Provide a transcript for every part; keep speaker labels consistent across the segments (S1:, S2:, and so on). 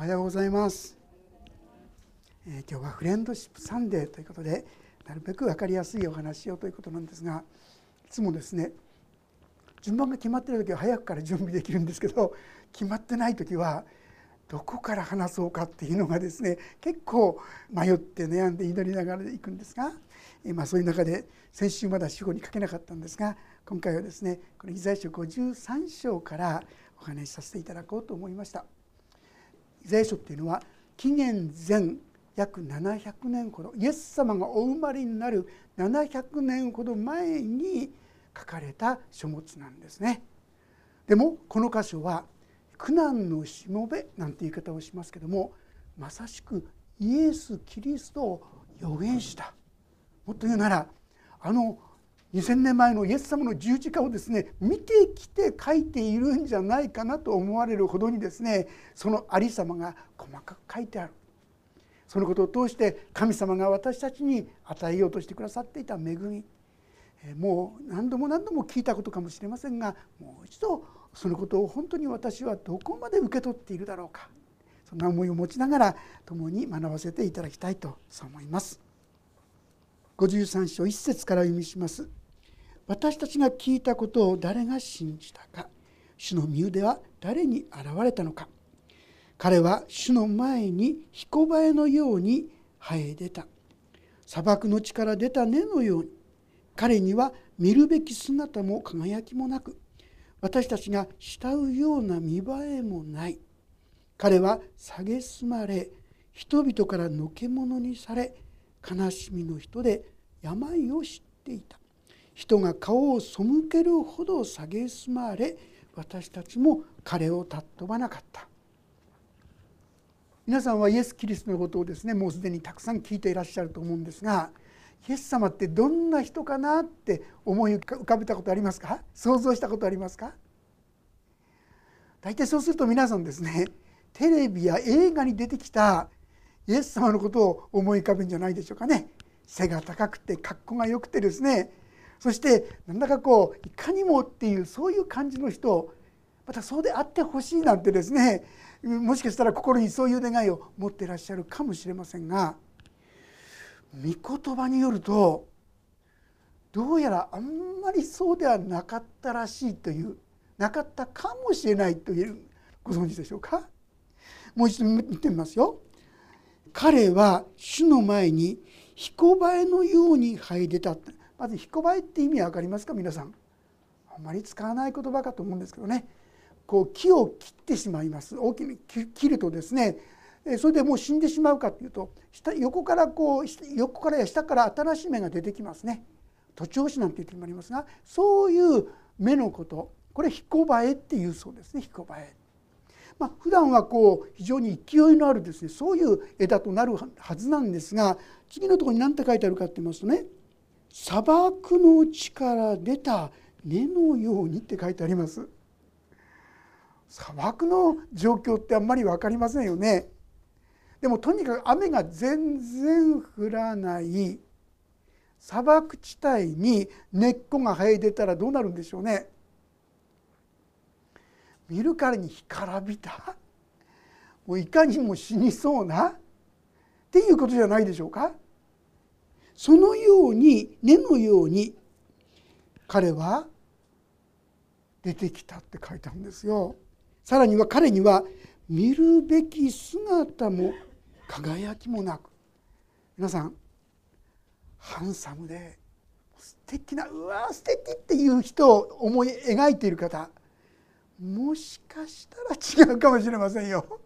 S1: おはようございます、えー、今日はフレンドシップサンデーということでなるべく分かりやすいお話をということなんですがいつもですね順番が決まってる時は早くから準備できるんですけど決まってない時はどこから話そうかっていうのがですね結構迷って悩んで祈りながらいくんですが、まあ、そういう中で先週まだ主語に書けなかったんですが今回はですねこのイザヤ書53章からお話しさせていただこうと思いました。イザヤ書っていうのは紀元前約700年ほどイエス様がお生まれになる700年ほど前に書かれた書物なんですね。でもこの箇所は苦難のしもべなんて言い方をしますけどもまさしくイエス・キリストを予言したもっと言うならあの2,000年前のイエス様の十字架をですね見てきて書いているんじゃないかなと思われるほどにですねそのありさまが細かく書いてあるそのことを通して神様が私たちに与えようとしてくださっていた恵みもう何度も何度も聞いたことかもしれませんがもう一度そのことを本当に私はどこまで受け取っているだろうかそんな思いを持ちながら共に学ばせていただきたいとそう思います。53章1節から読みします。私たちが聞いたことを誰が信じたか。主の身腕は誰に現れたのか。彼は主の前に彦バエのように生え出た。砂漠の地から出た根のように。彼には見るべき姿も輝きもなく。私たちが慕うような見栄えもない。彼は蔑まれ。人々からのけ者にされ。悲しみの人で病を知っていた。人が顔を背けるほど蔑まれ私たちも彼を尊ばなかった。皆さんはイエス・キリストのことをですねもうすでにたくさん聞いていらっしゃると思うんですがイエス様ってどんな人かなって思い浮かべたことありますか？想像したことありますか？大体そうすると皆さんですねテレビや映画に出てきたイエス様のことを思い浮かべるんじゃないでしょうかね。背が高くて格好が良くてですねそしてなんだかこういかにもっていうそういう感じの人またそうであってほしいなんてですねもしかしたら心にそういう願いを持っていらっしゃるかもしれませんが御言葉によるとどうやらあんまりそうではなかったらしいというなかったかもしれないというご存知でしょうか？もう一度見てみますよ。彼は主の前に彦バエのように入れたまず彦バエって意味わかりますか？皆さん。あんまり使わない言葉かと思うんですけどね。こう木を切ってしまいます。大きに切るとですねそれでもう死んでしまうかというと下横からこう横からや下から新しい芽が出てきますね。徒長枝なんて言ってもありますがそういう芽のこと。これ彦バエっていうそうですね。彦バエ。まあ、普段はこう非常に勢いのあるですねそういう枝となるはずなんですが次のところに何て書いてあるかって言いますとね砂漠の地から出た根のようにって書いてあります。砂漠の状況ってあんまり分かりませんよね。でもとにかく雨が全然降らない。砂漠地帯に根っこが生え出たらどうなるんでしょうね。見るからに干からびた。もういかにも死にそうな。っていうことじゃないでしょうか。そのように根のように彼は出てきたって書いてあるんですよ。さらには彼には見るべき姿も輝きもなく皆さんハンサムで素敵なうわ素敵っていう人を思い描いている方もしかしたら違うかもしれませんよ。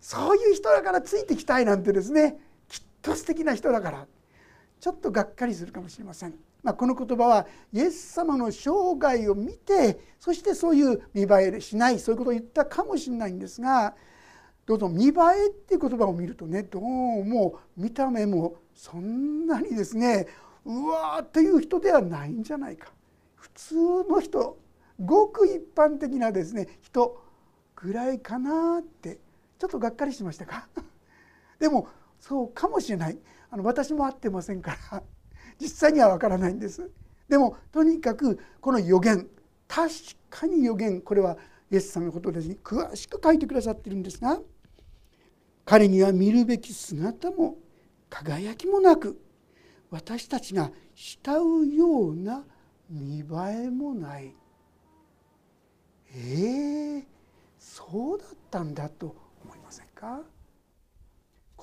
S1: そういう人だからついてきたいなんてですねきっと素敵な人だからちょっとがっかりするかもしれません。まあ、この言葉はイエス様の生涯を見てそしてそういう見栄えしないそういうことを言ったかもしれないんですがどうぞ見栄えっていう言葉を見るとねどうも見た目もそんなにですねうわーっていう人ではないんじゃないか。普通の人ごく一般的なですね人ぐらいかなってちょっとがっかりしましたか？でもそうかもしれない。あの私も会ってませんから 実際にはわからないんです。でもとにかくこの予言確かに予言これはイエス様のことですに詳しく書いてくださってるんですが彼には見るべき姿も輝きもなく私たちが慕うような見栄えもない。えー、そうだったんだと思いませんか？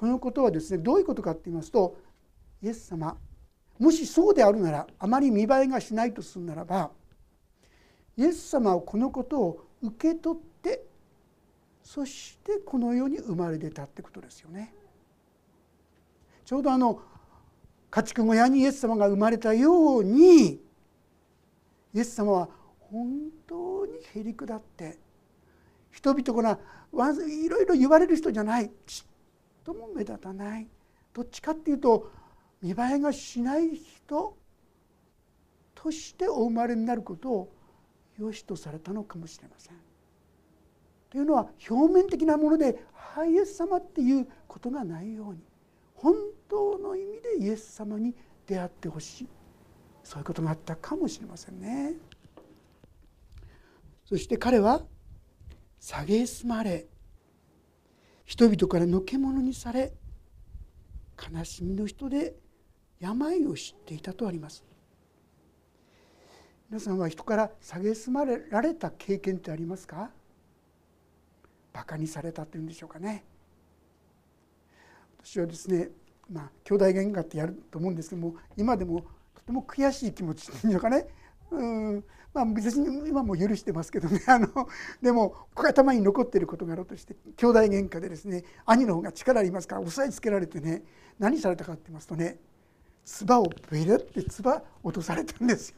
S1: このことはですねどういうことかって言いますとイエス様もしそうであるならあまり見栄えがしないとするならばイエス様はこのことを受け取ってそしてこの世に生まれ出たってことですよね。ちょうどあの家畜小屋にイエス様が生まれたようにイエス様は本当にへり下って人々からいろいろ言われる人じゃないちっとも目立たないどっちかっていうと見栄えがしない人としてお生まれになることを良しとされたのかもしれません。というのは表面的なもので「ハイエス様」っていうことがないように本当の意味でイエス様に出会ってほしいそういうことがあったかもしれませんね。そして彼は蔑まれ人々からのけ者にされ悲しみの人で病を知っていたとあります。皆さんは人から蔑まれられた経験ってありますか？バカにされたっていうんでしょうかね。私はですねまあ兄弟喧嘩ってやると思うんですけども今でもとても悔しい気持ちっていうのかね。うん。まあ別に今も許してますけどね あのでもここ頭に残っていることがあろうとして兄弟喧嘩でですね兄の方が力ありますから押さえつけられてね何されたかって言いますとね唾をベレって唾落とされたんですよ。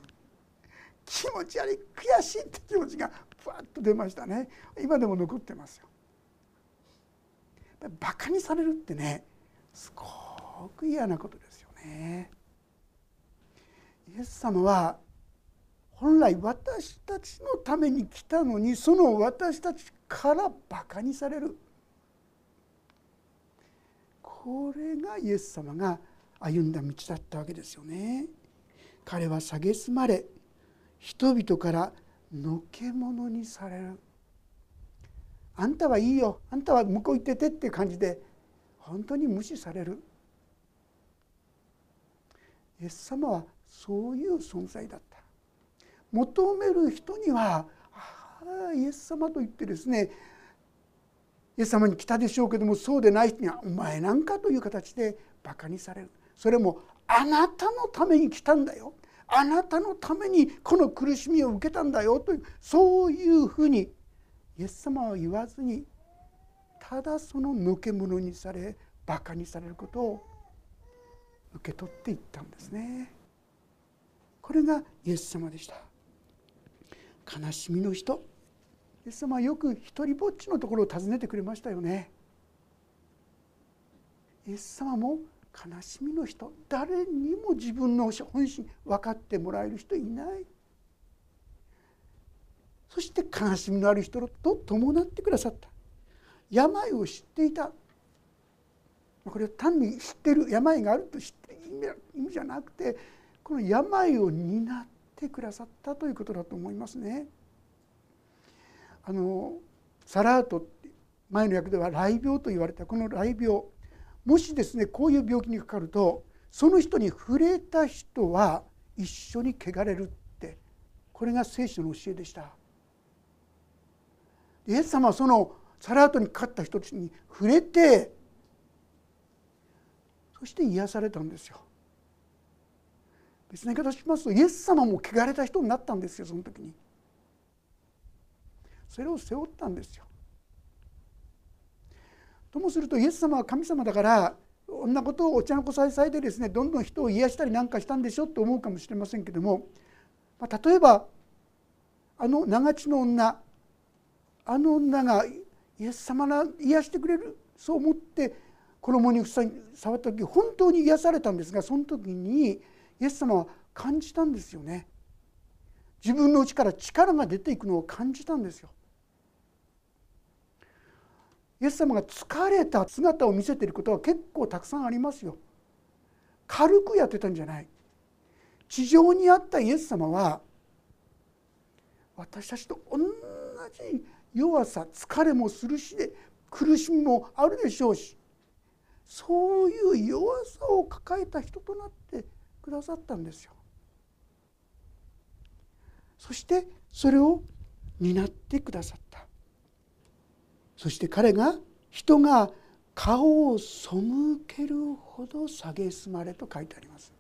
S1: 気持ち悪い悔しいって気持ちがふわっと出ましたね今でも残ってますよ。バカにされるってねすごく嫌なことですよね。イエス様は本来私たちのために来たのにその私たちからバカにされる。これがイエス様が歩んだ道だったわけですよね。彼は蔑まれ人々からのけ者にされる。あんたはいいよあんたは向こう行っててって感じで本当に無視される。イエス様はそういう存在だった。求める人には「ああイエス様」と言ってですねイエス様に来たでしょうけどもそうでない人には「お前なんか」という形でバカにされるそれもあなたのために来たんだよあなたのためにこの苦しみを受けたんだよというそういうふうにイエス様は言わずにただその抜け者にされバカにされることを受け取っていったんですね。これがイエス様でした。悲しみの人。イエス様はよく一人ぼっちのところを訪ねてくれましたよね。イエス様も悲しみの人。誰にも自分の本心分かってもらえる人いない。そして悲しみのある人と伴ってくださった。病を知っていた。これは単に知ってる病があると知ってる意味じゃなくてこの病を担ってくださったということだと思いますね。あのサラートって前の訳では雷病と言われたこの雷病もしですねこういう病気にかかるとその人に触れた人は一緒に汚れるってこれが聖書の教えでした。イエス様はそのサラートにかかった人たちに触れてそして癒されたんですよ。別な言い方しますとイエス様も汚れた人になったんですよその時に。それを背負ったんですよ。ともするとイエス様は神様だからこんなことをお茶の子さいさいでですねどんどん人を癒したりなんかしたんでしょって思うかもしれませんけども、まあ、例えばあの長地の女あの女がイエス様が癒してくれるそう思って衣に触った時本当に癒されたんですがその時にイエス様は感じたんですよね。自分の内から力が出ていくのを感じたんですよ。イエス様が疲れた姿を見せていることは結構たくさんありますよ。軽くやってたんじゃない。地上にあったイエス様は私たちと同じ弱さ疲れもするしで苦しみもあるでしょうしそういう弱さを抱えた人となってくださったんですよ。そしてそれを担ってくださったそして彼が人が顔を背けるほど蔑まれと書いてあります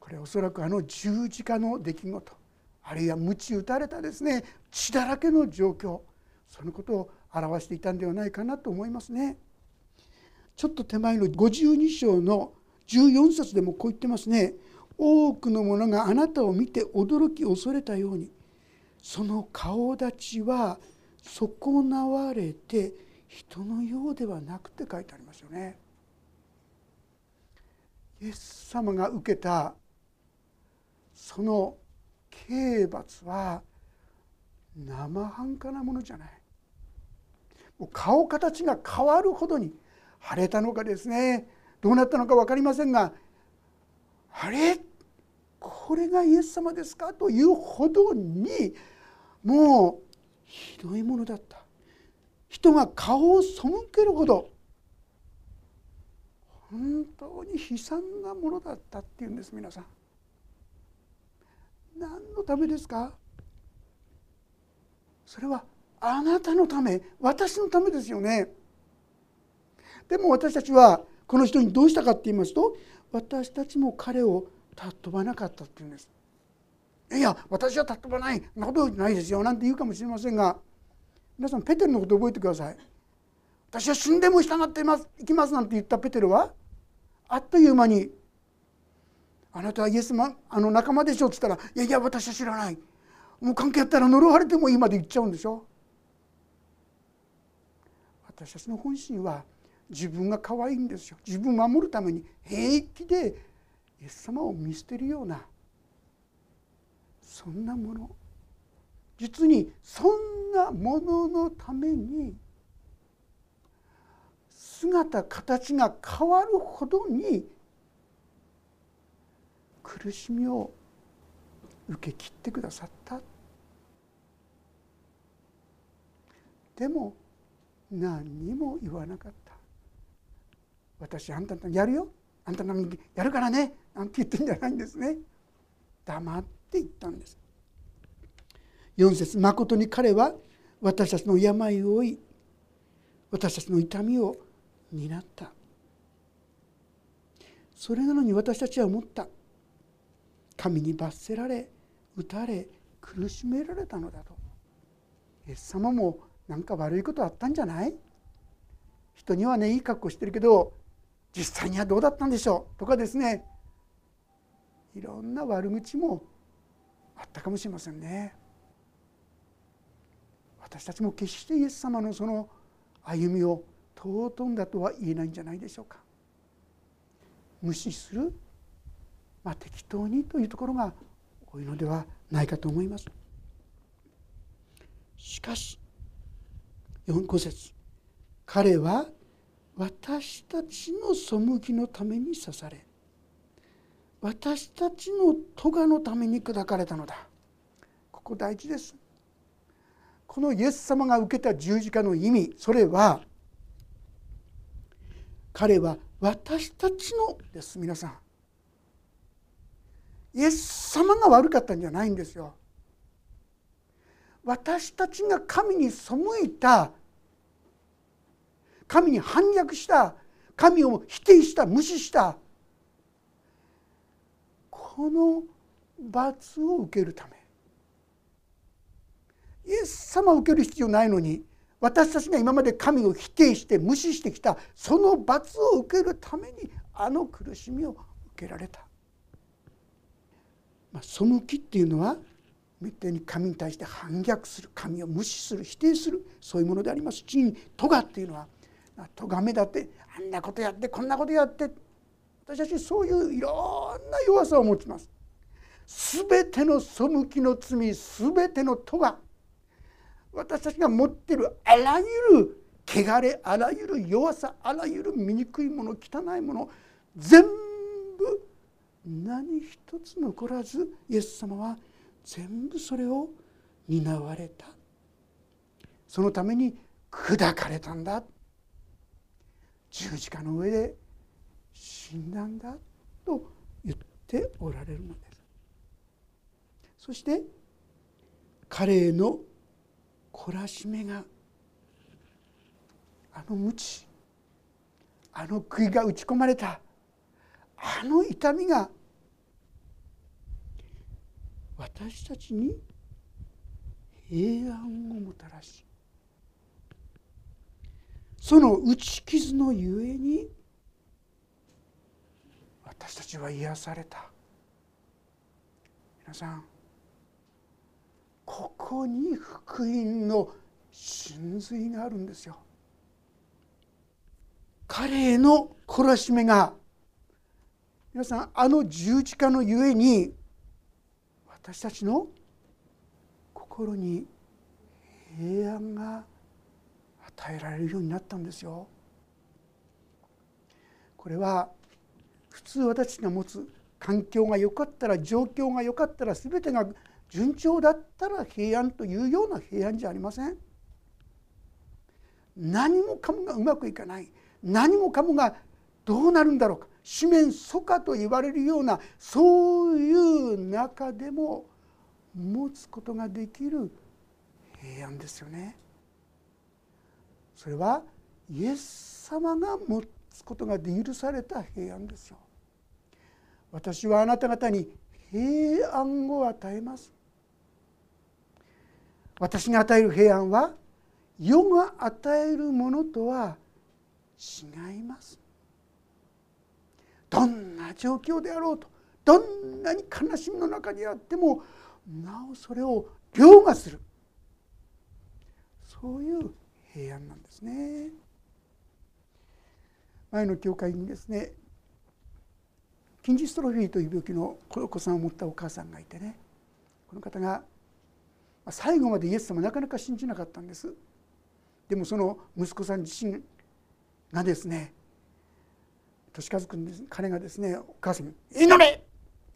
S1: これおそらくあの十字架の出来事あるいは鞭打たれたですね血だらけの状況そのことを表していたんではないかなと思いますね。ちょっと手前の52章の14節でもこう言ってますね。多くの者があなたを見て驚き恐れたようにその顔立ちは損なわれて人のようではなくて書いてありますよね。イエス様が受けたその刑罰は生半可なものじゃないもう顔形が変わるほどに腫れたのかですね。どうなったのか分かりませんがあれ？これがイエス様ですか？というほどにもうひどいものだった。人が顔を背けるほど本当に悲惨なものだったっていうんです皆さん。何のためですか？それはあなたのため私のためですよね。でも私たちはこの人にどうしたかって言いますと私たちも彼を尊ばなかったっていうんです。いや私は尊ばないんなことないですよなんて言うかもしれませんが皆さんペテルのこと覚えてください。私は死んでも従っています行きますなんて言ったペテルはあっという間にあなたはイエスマあの仲間でしょ」っつったら「いやいや私は知らない」もう関係あったら呪われてもいいまで言っちゃうんでしょ。私たちの本心は自分が可愛いんですよ。自分を守るために平気でイエス様を見捨てるようなそんなもの。実にそんなもののために姿形が変わるほどに苦しみを受け切ってくださった。でも何にも言わなかった。私あんたのやるよ。あんたのやるからね。なんて言ってんじゃないんですね。黙って言ったんです。4節まことに彼は私たちの病を負い私たちの痛みを担った。それなのに私たちは思った。神に罰せられ打たれ苦しめられたのだと。イエス様も何か悪いことあったんじゃない？人にはねいい格好してるけど実際にはどうだったんでしょう？とかですねいろんな悪口もあったかもしれませんね。私たちも決してイエス様のその歩みを尊んだとは言えないんじゃないでしょうか。無視するまあ、適当にというところが多いのではないかと思います。しかし4五節彼は私たちの背きのために刺され私たちの咎のために砕かれたのだ。ここ大事です。このイエス様が受けた十字架の意味それは彼は私たちのです。皆さん。イエス様が悪かったんじゃないんですよ。私たちが神に背いた神に反逆した神を否定した無視した。この罰を受けるため。イエス様を受ける必要ないのに私たちが今まで神を否定して無視してきたその罰を受けるためにあの苦しみを受けられた。まあ、背きっていうのはめったに神に対して反逆する神を無視する否定するそういうものであります。しに咎っていうのは咎めだってあんなことやってこんなことやって私たちそういういろんな弱さを持ちます。全ての背きの罪全ての咎私たちが持っているあらゆる汚れあらゆる弱さあらゆる醜いもの汚いもの全部何一つ残らずイエス様は全部それを担われたそのために砕かれたんだ十字架の上で死んだんだと言っておられるのです。そして彼への懲らしめがあの鞭あの杭が打ち込まれたあの痛みが私たちに平安をもたらしその打ち傷のゆえに私たちは癒された皆さんここに福音の真髄があるんですよ。彼への懲らしめが皆さんあの十字架のゆえに私たちの心に平安が与えられるようになったんですよ。これは普通私たちが持つ環境が良かったら状況が良かったら全てが順調だったら平安というような平安じゃありません。何もかもがうまくいかない何もかもがどうなるんだろうか四面楚歌と言われるようなそういう中でも持つことができる平安ですよね。それはイエス様が持つことがで許された平安ですよ。私はあなた方に平安を与えます。私が与える平安は世が与えるものとは違いますどんな状況であろうとどんなに悲しみの中にあってもなおそれを凌駕するそういう平安なんですね。前の教会にですね筋ジストロフィーという病気のお子さんを持ったお母さんがいてねこの方が最後までイエス様なかなか信じなかったんです。でもその息子さん自身がですね年和君です彼がですねお母さんに「祈れ!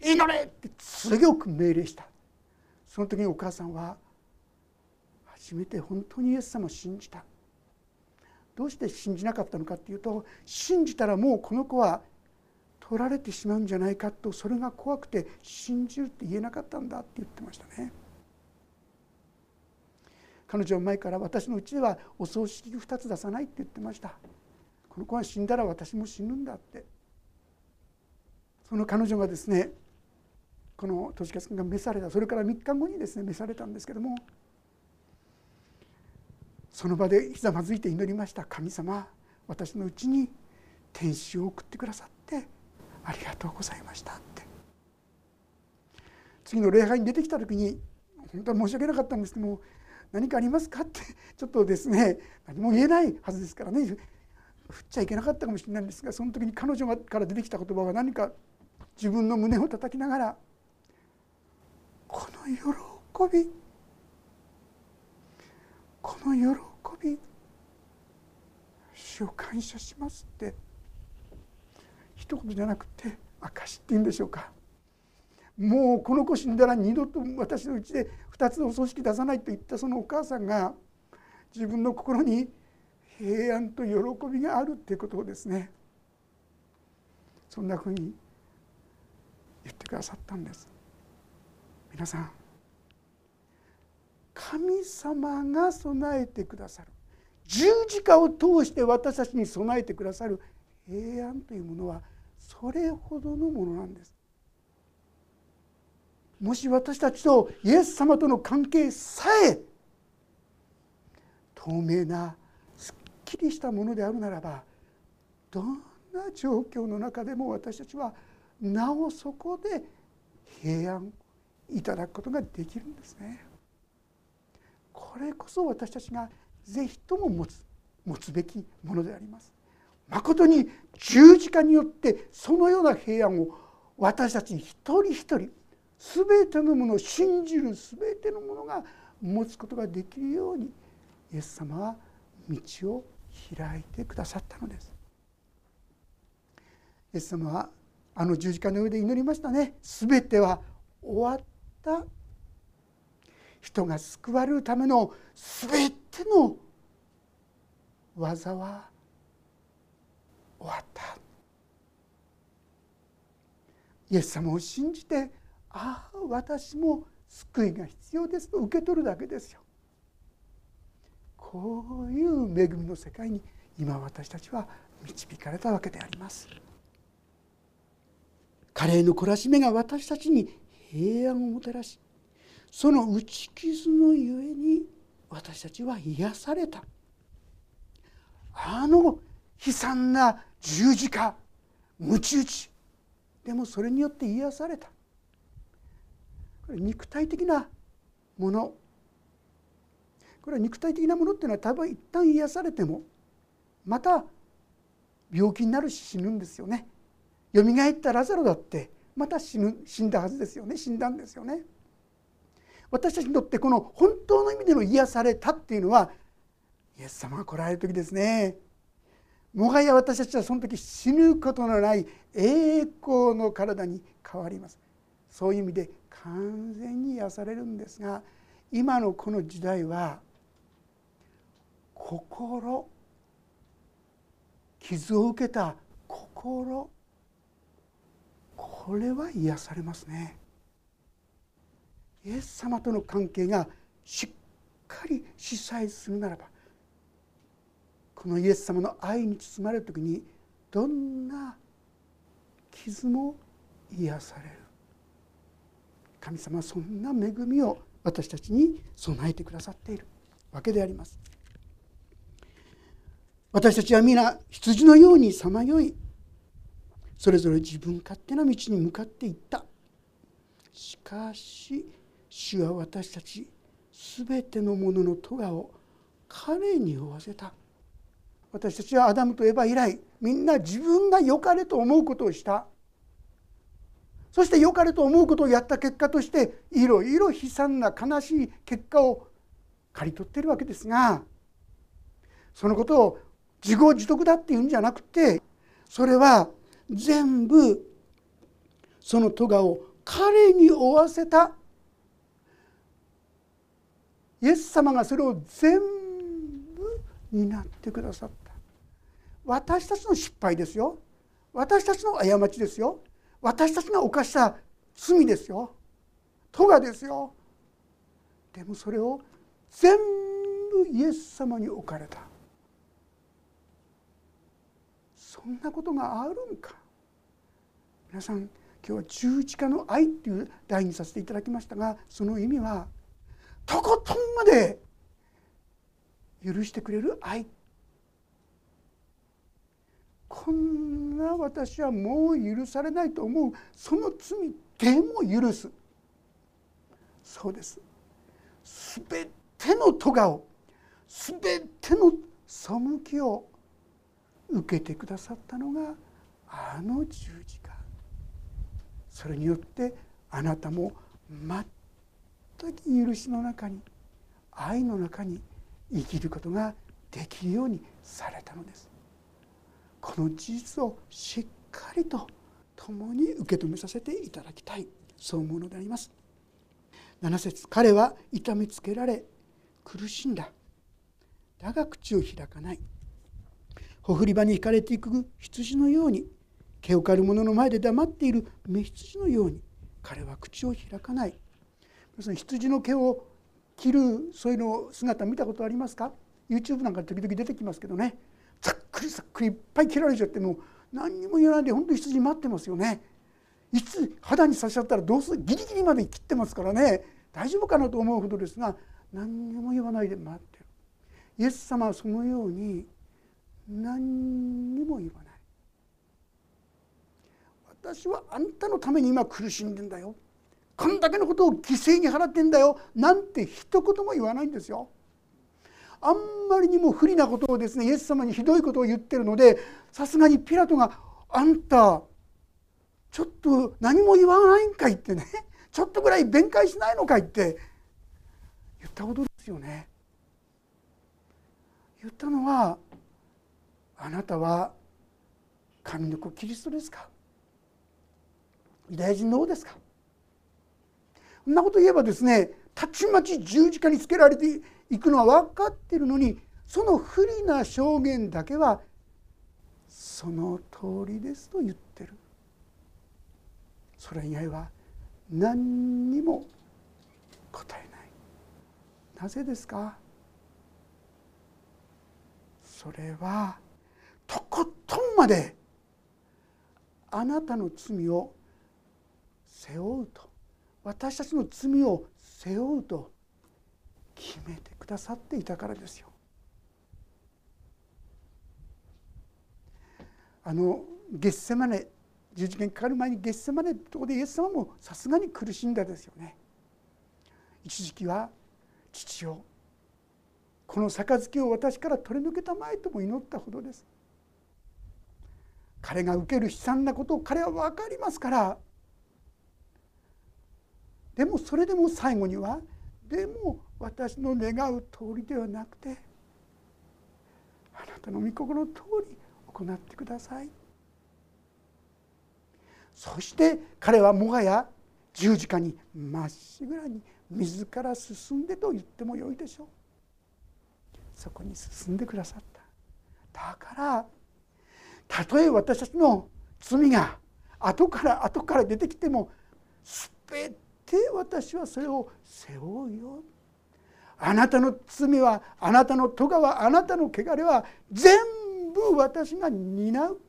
S1: 祈れ!」って強く命令した。その時にお母さんは初めて本当にイエス様を信じた。どうして信じなかったのかっていうと信じたらもうこの子は取られてしまうんじゃないかとそれが怖くて信じるって言えなかったんだって言ってましたね。彼女は前から私のうちではお葬式2つ出さないって言ってました。この子は死んだら私も死ぬんだって。その彼女がですねこの年勝君が召された。それから3日後にですね召されたんですけどもその場でひざまずいて祈りました。神様私のうちに天使を送ってくださってありがとうございました。って。次の礼拝に出てきた時に本当は申し訳なかったんですけども何かありますか?」って。ちょっとですね何も言えないはずですからね。振っちゃいけなかったかもしれないんですがその時に彼女から出てきた言葉は何か自分の胸を叩きながら「この喜びこの喜び主を感謝します」って一言じゃなくて証っていうんでしょうか。もうこの子死んだら二度と私のうちで2つのお葬式出さないと言ったそのお母さんが自分の心に平安と喜びがあるっていうことをですねそんなふうに言ってくださったんです。皆さん神様が備えてくださる。十字架を通して私たちに備えてくださる。平安というものはそれほどのものなんです。もし私たちとイエス様との関係さえ透明なすっきりしたものであるならばどんな状況の中でも私たちはなおそこで平安いただくことができるんですね。これこそ私たちが是非とも持つ持つべきものであります。誠に十字架によってそのような平安を私たち一人一人全てのものを信じる全てのものが持つことができるようにイエス様は道を開いてくださったのです。イエス様はあの十字架の上で祈りましたね。全ては終わった人が救われるための全ての技は終わったイエス様を信じてああ私も救いが必要ですと受け取るだけですよ。こういう恵みの世界に今私たちは導かれたわけであります。カレーの懲らしめが私たちに平安をもたらしその打ち傷のゆえに私たちは癒された。あの悲惨な十字架鞭打ち。でもそれによって癒された。これ肉体的なもの。これは肉体的なものっていうのは多分一旦癒されてもまた病気になるし死ぬんですよね。よみがえったラザロだってまた死ぬ死んだはずですよね。死んだんですよね。私たちにとってこの本当の意味での癒されたっていうのはイエス様が来られる時ですね。もはや私たちはその時死ぬことのない栄光の体に変わります。そういう意味で完全に癒されるんですが今のこの時代は心傷を受けた心これは癒されますねイエス様との関係がしっかり支配するならばこのイエス様の愛に包まれる時にどんな傷も癒される。神様はそんな恵みを私たちに備えてくださっているわけであります。私たちは皆羊のようにさまよいそれぞれ自分勝手な道に向かっていった。しかし主は私たち全てのものの咎を彼に負わせた。私たちはアダムとエバ以来みんな自分が良かれと思うことをした。そして良かれと思うことをやった結果としていろいろ悲惨な悲しい結果を刈り取ってるわけですがそのことを自業自得だっていうんじゃなくてそれは全部その咎を彼に負わせたイエス様がそれを全部担ってくださった。私たちの失敗ですよ。私たちの過ちですよ。私たちが犯した罪ですよ。咎ですよ。でもそれを全部イエス様に置かれた。そんなことがあるんか。皆さん今日は十字架の愛っていう題にさせていただきましたがその意味はとことんまで許してくれる愛。こんな私はもう許されないと思う。その罪でも許す。そうです。全ての咎を全ての背きを受けてくださったのがあの十字架。それによってあなたも全く許しの中に愛の中に生きることができるようにされたのです。この事実をしっかりと共に受け止めさせていただきたいそう思うのであります。7節彼は痛めつけられ苦しんだ。だが口を開かない。ほふり場に引かれていく羊のように毛を刈る者の前で黙っている雌羊のように彼は口を開かない。要するに羊の毛を切るそういうの姿見たことありますか？YouTube なんか時々出てきますけどね。ざっくりざっくりいっぱい切られちゃってもう何にも言わないで本当に羊待ってますよね。いつ肌に刺しちゃったらどうする？ギリギリまで切ってますからね。大丈夫かなと思うほどですが何にも言わないで待ってる。イエス様はそのように何にも言わない。私はあんたのために今苦しんでんだよ。こんだけのことを犠牲に払ってんだよなんて一言も言わないんですよ。あんまりにも不利なことをですねイエス様にひどいことを言ってるのでさすがにピラトが「あんたちょっと何も言わないんかい」ってねちょっとぐらい弁解しないのかいって言ったことですよね。言ったのはあなたは神の子キリストですか？ユダヤ人の王ですか？んなこと言えばですねたちまち十字架につけられていくのは分かってるのにその不利な証言だけはその通りですと言ってる。それ以外は何にも答えない。なぜですか？それはとことんまであなたの罪を背負うと。私たちの罪を背負うと決めてくださっていたからですよ。あのゲッセマネ十字架にかかる前にゲッセマネとこでイエス様もさすがに苦しんだですよね。一時期は父をこの杯を私から取り抜けたまえとも祈ったほどです。彼が受ける悲惨なことを彼は分かりますからでもそれでも最後にはでも私の願う通りではなくてあなたの御心の通り行ってください。そして彼はもはや十字架にまっしぐらに自ら進んでと言ってもよいでしょう。そこに進んでくださった。だからたとえ私たちの罪が後から後から出てきても全て私はそれを背負うよ。あなたの罪はあなたの咎はあなたの汚れは全部私が担う。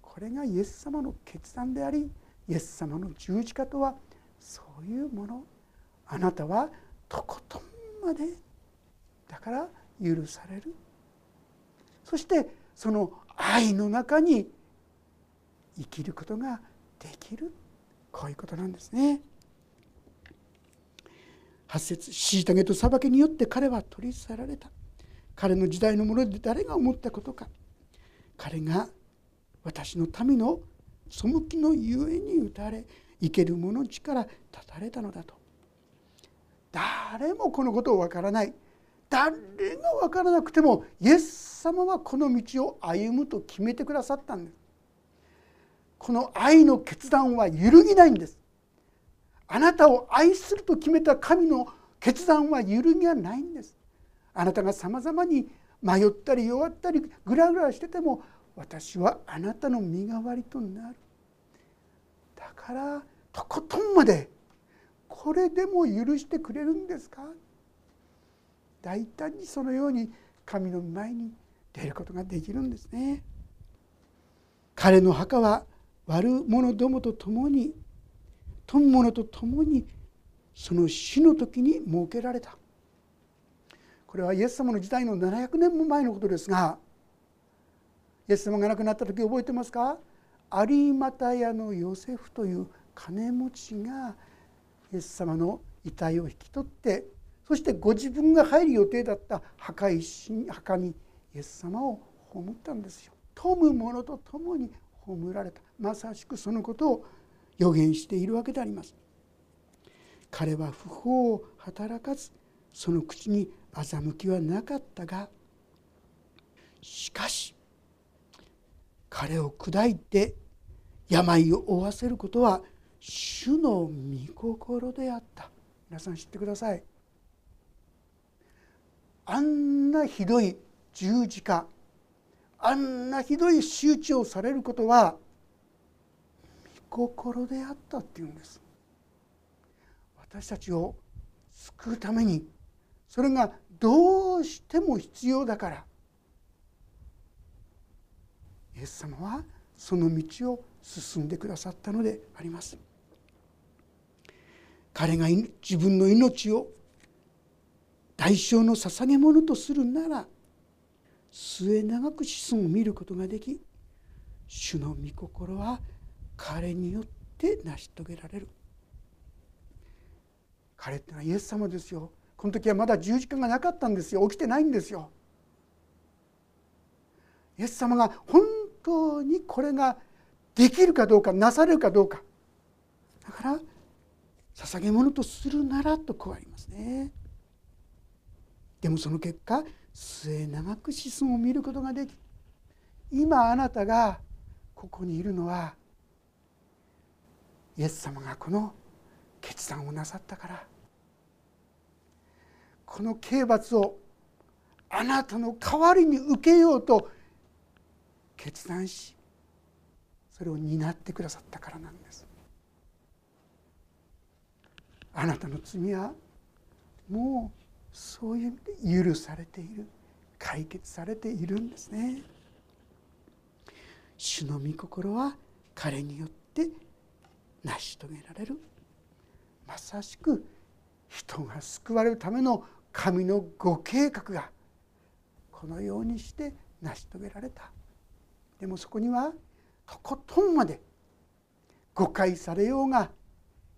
S1: これがイエス様の決断でありイエス様の十字架とはそういうもの。あなたはとことんまでだから許される。そしてその愛の中に生きることができる。こういうことなんですね。八節虐げと裁きによって彼は取り去られた。彼の時代のもので誰が思ったことか。彼が私の民の背きのゆえに打たれ生ける者の力立たれたのだと。誰もこのことをわからない。誰が分からなくてもイエス様はこの道を歩むと決めてくださったんです。この愛の決断は揺るぎないんです。あなたを愛すると決めた神の決断は揺るぎがないんです。あなたがさまざまに迷ったり弱ったりグラグラしてても私はあなたの身代わりとなる。だからとことんまでこれでも許してくれるんですか？大胆にそのように神の前に出ることができるんですね。彼の墓は悪者どもと共に富者と共にその死の時に設けられたこれはイエス様の時代の700年も前のことですがイエス様が亡くなった時覚えてますか？有股屋のヨセフという金持ちがイエス様の遺体を引き取ってそしてご自分が入る予定だった墓石墓にイエス様を葬ったんですよ。富む者と共に葬られた。まさしくそのことを予言しているわけであります。彼は不法を働かずその口に欺きはなかったがしかし彼を砕いて病を負わせることは主の御心であった。皆さん知ってください。あんなひどい十字架あんなひどい仕打ちをされることは御心であったっていうんです。私たちを救うためにそれがどうしても必要だからイエス様はその道を進んでくださったのであります。彼が自分の命を代償の捧げ物とするなら末永く子孫を見ることができ主の御心は彼によって成し遂げられる。彼ってのはイエス様ですよ。この時はまだ十字架がなかったんですよ。起きてないんですよ。イエス様が本当にこれができるかどうかなされるかどうか。だから捧げ物とするならとこうありますね。でもその結果末永く子孫を見ることができ今あなたがここにいるのはイエス様がこの決断をなさったから。この刑罰をあなたの代わりに受けようと決断しそれを担ってくださったからなんです。あなたの罪はもうそういう意味で許されている解決されているんですね。主の御心は彼によって成し遂げられる。まさしく人が救われるための神のご計画がこのようにして成し遂げられた。でもそこにはとことんまで誤解されようが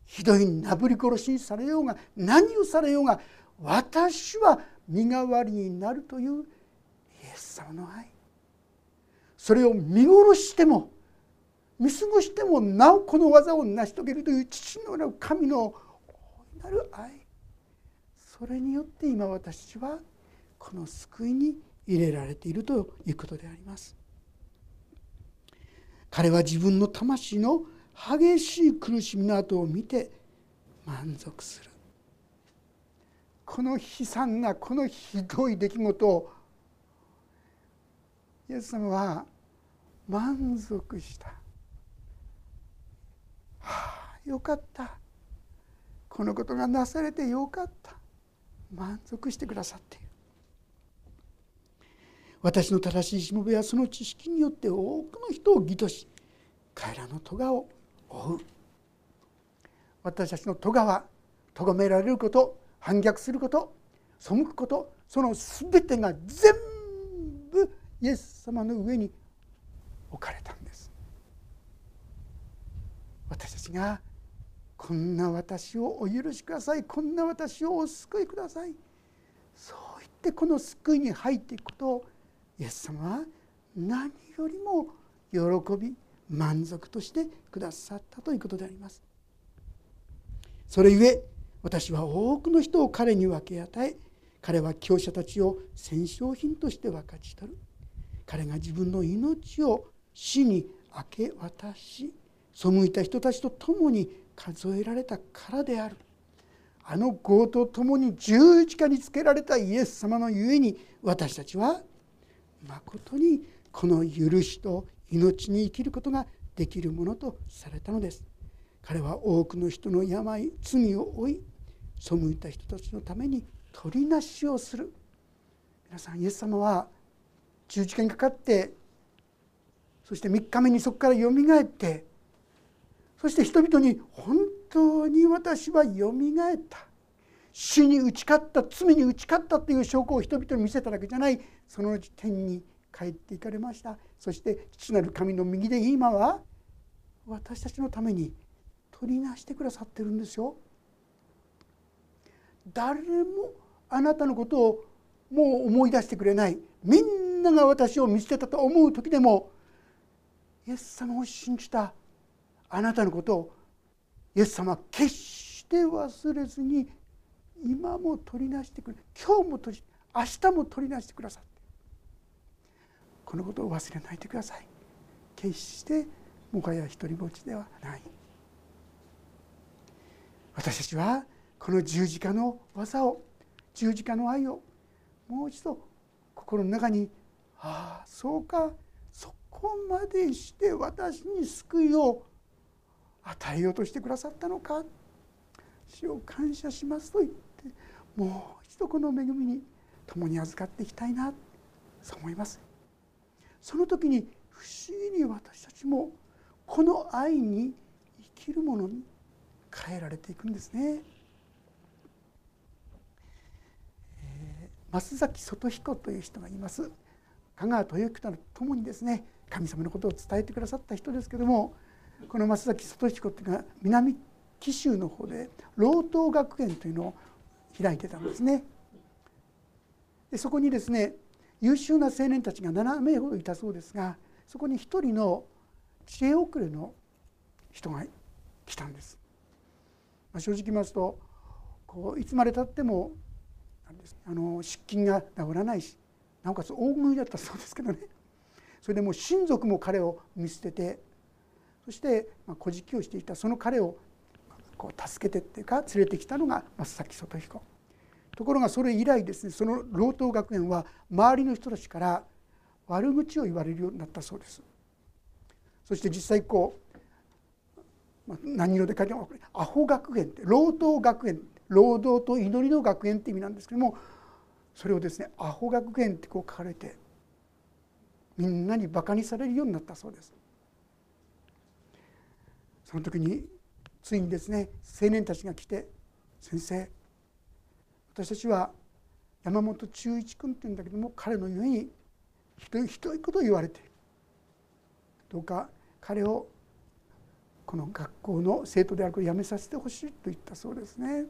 S1: ひどいなぶり殺しにされようが何をされようが私は身代わりになるというイエス様の愛。それを見殺しても見過ごしてもなおこの技を成し遂げるという父の神の大なる愛。それによって今私はこの救いに入れられているということであります。彼は自分の魂の激しい苦しみの後を見て満足する。この悲惨なこのひどい出来事をイエス様は満足した。はあよかった。このことがなされてよかった。満足してくださっている。私の正しいしもべはその知識によって多くの人を義とし彼らの咎を負う。私たちの咎は咎められること反逆すること背くことその全てが全部イエス様の上に置かれたんです私たちがこんな私をお許しくださいこんな私をお救いくださいそう言ってこの救いに入っていくことをイエス様は何よりも喜び満足としてくださったということであります。それゆえ私は多くの人を彼に分け与え彼は強者たちを戦勝品として分かち取る。彼が自分の命を死に明け渡し背いた人たちと共に数えられたからである。あの業と共に十字架につけられたイエス様のゆえに私たちはまことにこの許しと命に生きることができるものとされたのです。彼は多くの人の病罪を負い背いた人たちのために取りなしをする。皆さんイエス様は十字架にかかってそして3日目にそこからよみがえってそして人々に本当に私はよみがえった。死に打ち勝った罪に打ち勝ったという証拠を人々に見せただけじゃない。その時点に帰っていかれました。そして父なる神の右で今は私たちのために取りなしてくださってるんですよ。誰もあなたのことをもう思い出してくれない。みんなが私を見捨てたと思う時でもイエス様を信じたあなたのことをイエス様は決して忘れずに今も取りなしてくれ今日も取り明日も取りなしてくださってこのことを忘れないでください。決してもはや一りぼっちではない。私たちはこの十字架の技を十字架の愛をもう一度心の中にああそうかそこまでして私に救いを与えようとしてくださったのか主を感謝しますと言ってもう一度この恵みに共に預かっていきたいなそう思いますその時に不思議に私たちもこの愛に生きるものに変えられていくんですね。増崎外彦という人がいます香川豊之とともにですね神様のことを伝えてくださった人ですけどもこの増崎外彦っていうのは南紀州の方で老頭学園というのを開いてたんですね。でそこにですね優秀な青年たちが7名ほどいたそうですがそこに一人の知恵遅れの人が来たんです。まあ、正直言いますとこういつまでたってもあの失禁が治らないしなおかつ大食いだったそうですけどね。それでもう親族も彼を見捨ててそしてまあ小じをしていたその彼をこう助けてっていうか連れてきたのが松崎外彦。ところがそれ以来ですねその老頭学園は周りの人たちから悪口を言われるようになったそうです。そして実際こう何色で書いてもアホ学園って労働学園労働と祈りの学園って意味なんですけどもそれをですねアホ学園ってこう書かれてみんなにバカにされるようになったそうですその時についにですね青年たちが来て「先生私たちは山本忠一君っていうんだけども彼のゆえにひどいひどいことを言われているどうか彼をこの学校の生徒であることをやめさせてほしいと言ったそうですね。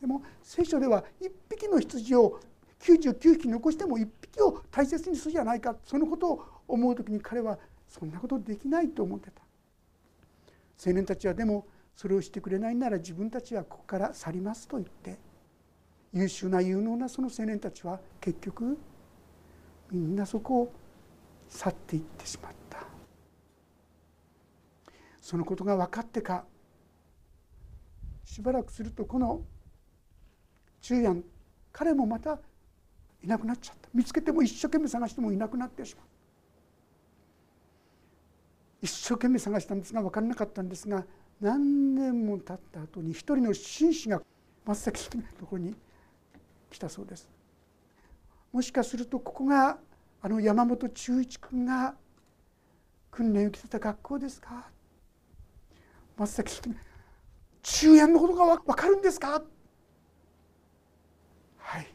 S1: でも聖書では1匹の羊を99匹残しても1匹を大切にするじゃないか。そのことを思う時に彼はそんなことできないと思ってた。青年たちはでもそれをしてくれないなら自分たちはここから去りますと言って。優秀な有能なその青年たちは結局みんなそこを去っていってしまった。そのことが分かってかしばらくするとこの中夜彼もまたいなくなっちゃった。見つけても一生懸命探してもいなくなってしまう。一生懸命探したんですが分からなかったんですが何年も経った後に一人の紳士が真っ先のところに来たそうです。もしかするとここがあの山本忠一君が訓練を受けてた学校ですか？真っ先に。中夜のことが分かるんですか？はい。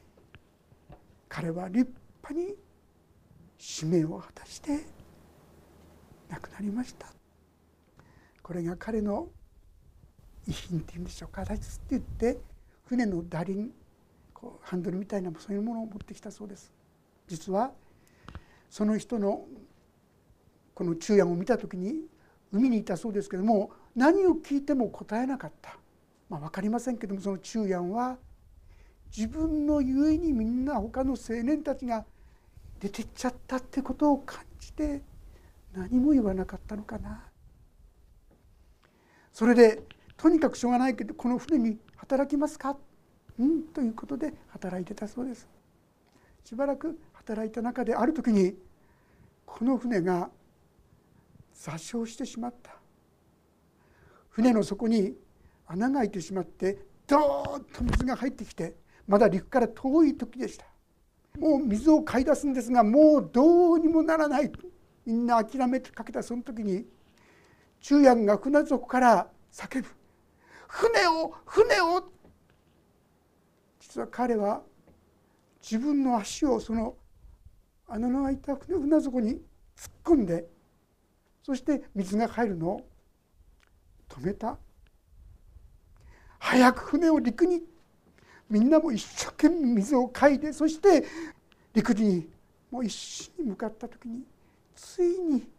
S1: 彼は立派に使命を果たして亡くなりました。これが彼の遺品っていうんでしょう。か大切って言って船のダリンこうハンドルみたいなそういうものを持ってきたそうです。実はその人のこの昼夜を見た時に海にいたそうですけども何を聞いても答えなかった、まあ、分かりませんけどもその昼夜は自分のゆえにみんな他の青年たちが出てっちゃったってことを感じて何も言わなかったのかな。それでとにかくしょうがないけどこの船に働きますか？うんということで働いてたそうです。しばらく働いた中である時にこの船が座礁してしまった。船の底に穴が開いてしまってドーンと水が入ってきてまだ陸から遠い時でした。もう水を買い出すんですがもうどうにもならない。みんな諦めてかけたその時に中夜が船底から叫ぶ「船を船を!」実は彼は自分の足をその穴の開いた船底に突っ込んでそして水が入るのを止めた。早く船を陸にみんなも一生懸命水をかいでそして陸にもう一心に向かった時についに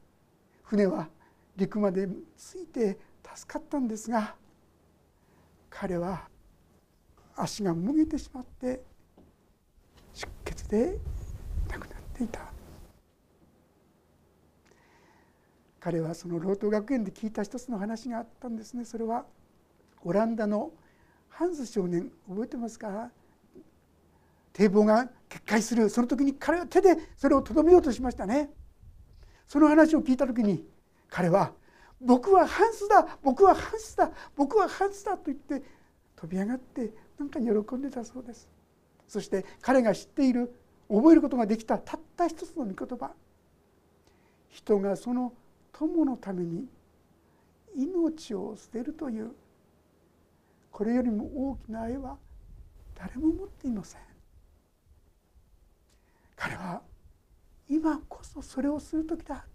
S1: 船は陸まで着いて助かったんですが彼は足がもげてしまって出血で亡くなっていた。彼はその老頭学園で聞いた一つの話があったんですね。それはオランダのハンス少年覚えてますか？堤防が決壊するその時に彼は手でそれをとどめようとしましたね。その話を聞いた時に彼は「僕はハンスだ僕はハンスだ僕はハンスだ」と言って飛び上がってなんか喜んでたそうです。そして彼が知っている覚えることができたたった一つの御言葉。人がその友のために命を捨てるというこれよりも大きな愛は誰も持っていません。彼は今こそそれをする時だ。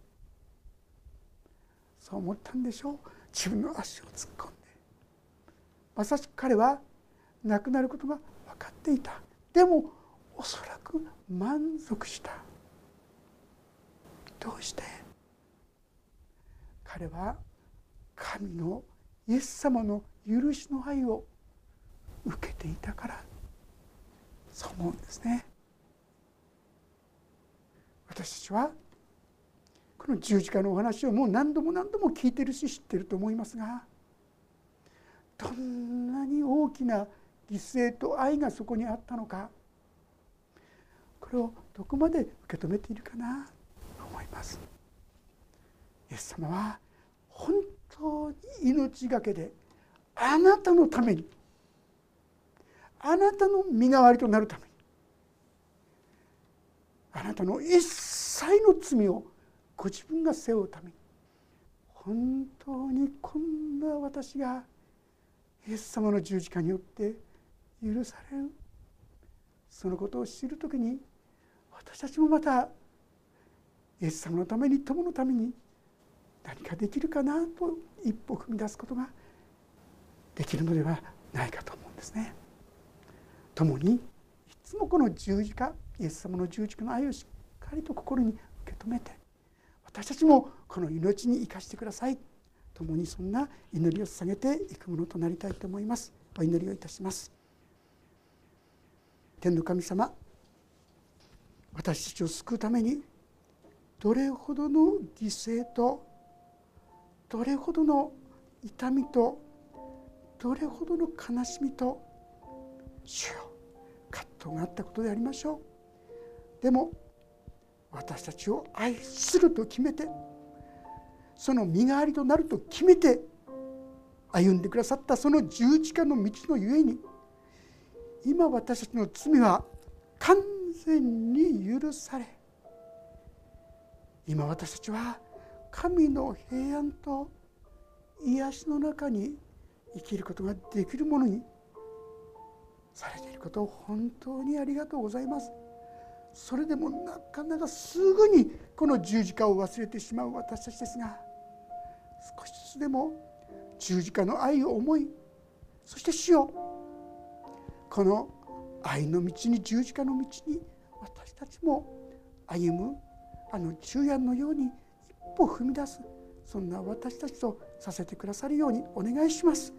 S1: そう思ったんでしょう。自分の足を突っ込んで。まさしく彼は亡くなることが分かっていた。でもおそらく満足した。どうして？彼は神のイエス様の許しの愛を受けていたからそう思うんですね。私たちはこの十字架のお話をもう何度も何度も聞いてるし知ってると思いますがどんなに大きな犠牲と愛がそこにあったのかこれをどこまで受け止めているかなと思います。イエス様は本当に命がけであなたのために。あなたの身代わりとなるために。あなたの一切の罪をご自分が背負うために。本当にこんな私がイエス様の十字架によって許されるそのことを知る時に私たちもまたイエス様のために友のために何かできるかなと一歩踏み出すことができるのではないかと思うんですね。共にいつもこの十字架イエス様の十字架の愛をしっかりと心に受け止めて私たちもこの命に生かしてください。共にそんな祈りを捧げていくものとなりたいと思います。お祈りをいたします。天の神様私たちを救うためにどれほどの犠牲とどれほどの痛みとどれほどの悲しみと主よ葛藤があったことでありましょう。でも私たちを愛すると決めてその身代わりとなると決めて歩んでくださったその十字架の道のゆえに今私たちの罪は完全に許され今私たちは神の平安と癒しの中に生きることができるものにされていることを本当にありがとうございます。それでもなかなかすぐにこの十字架を忘れてしまう私たちですが少しずつでも十字架の愛を思いそして主よこの愛の道に十字架の道に私たちも歩むあの昼夜のように一歩踏み出すそんな私たちとさせてくださるようにお願いします。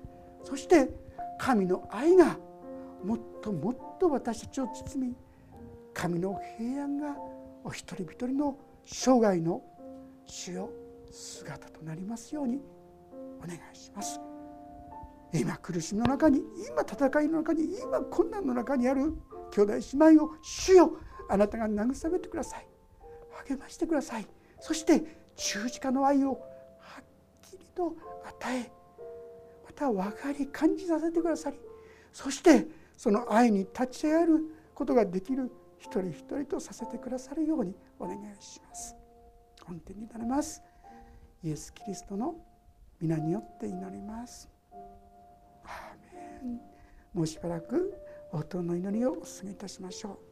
S1: そして神の愛がもっともっと私たちを包み神の平安がお一人一人の生涯の主よ姿となりますようにお願いします。今苦しみの中に今戦いの中に今困難の中にある兄弟姉妹を主よあなたが慰めてください。励ましてください。そして十字架の愛をと与えまた分かり感じさせてくださりそしてその愛に立ち上がることができる一人一人とさせてくださるようにお願いします。本天になります。イエス・キリストの皆によって祈ります。アーメン。もうしばらく応答の祈りをお勧めいたしましょう。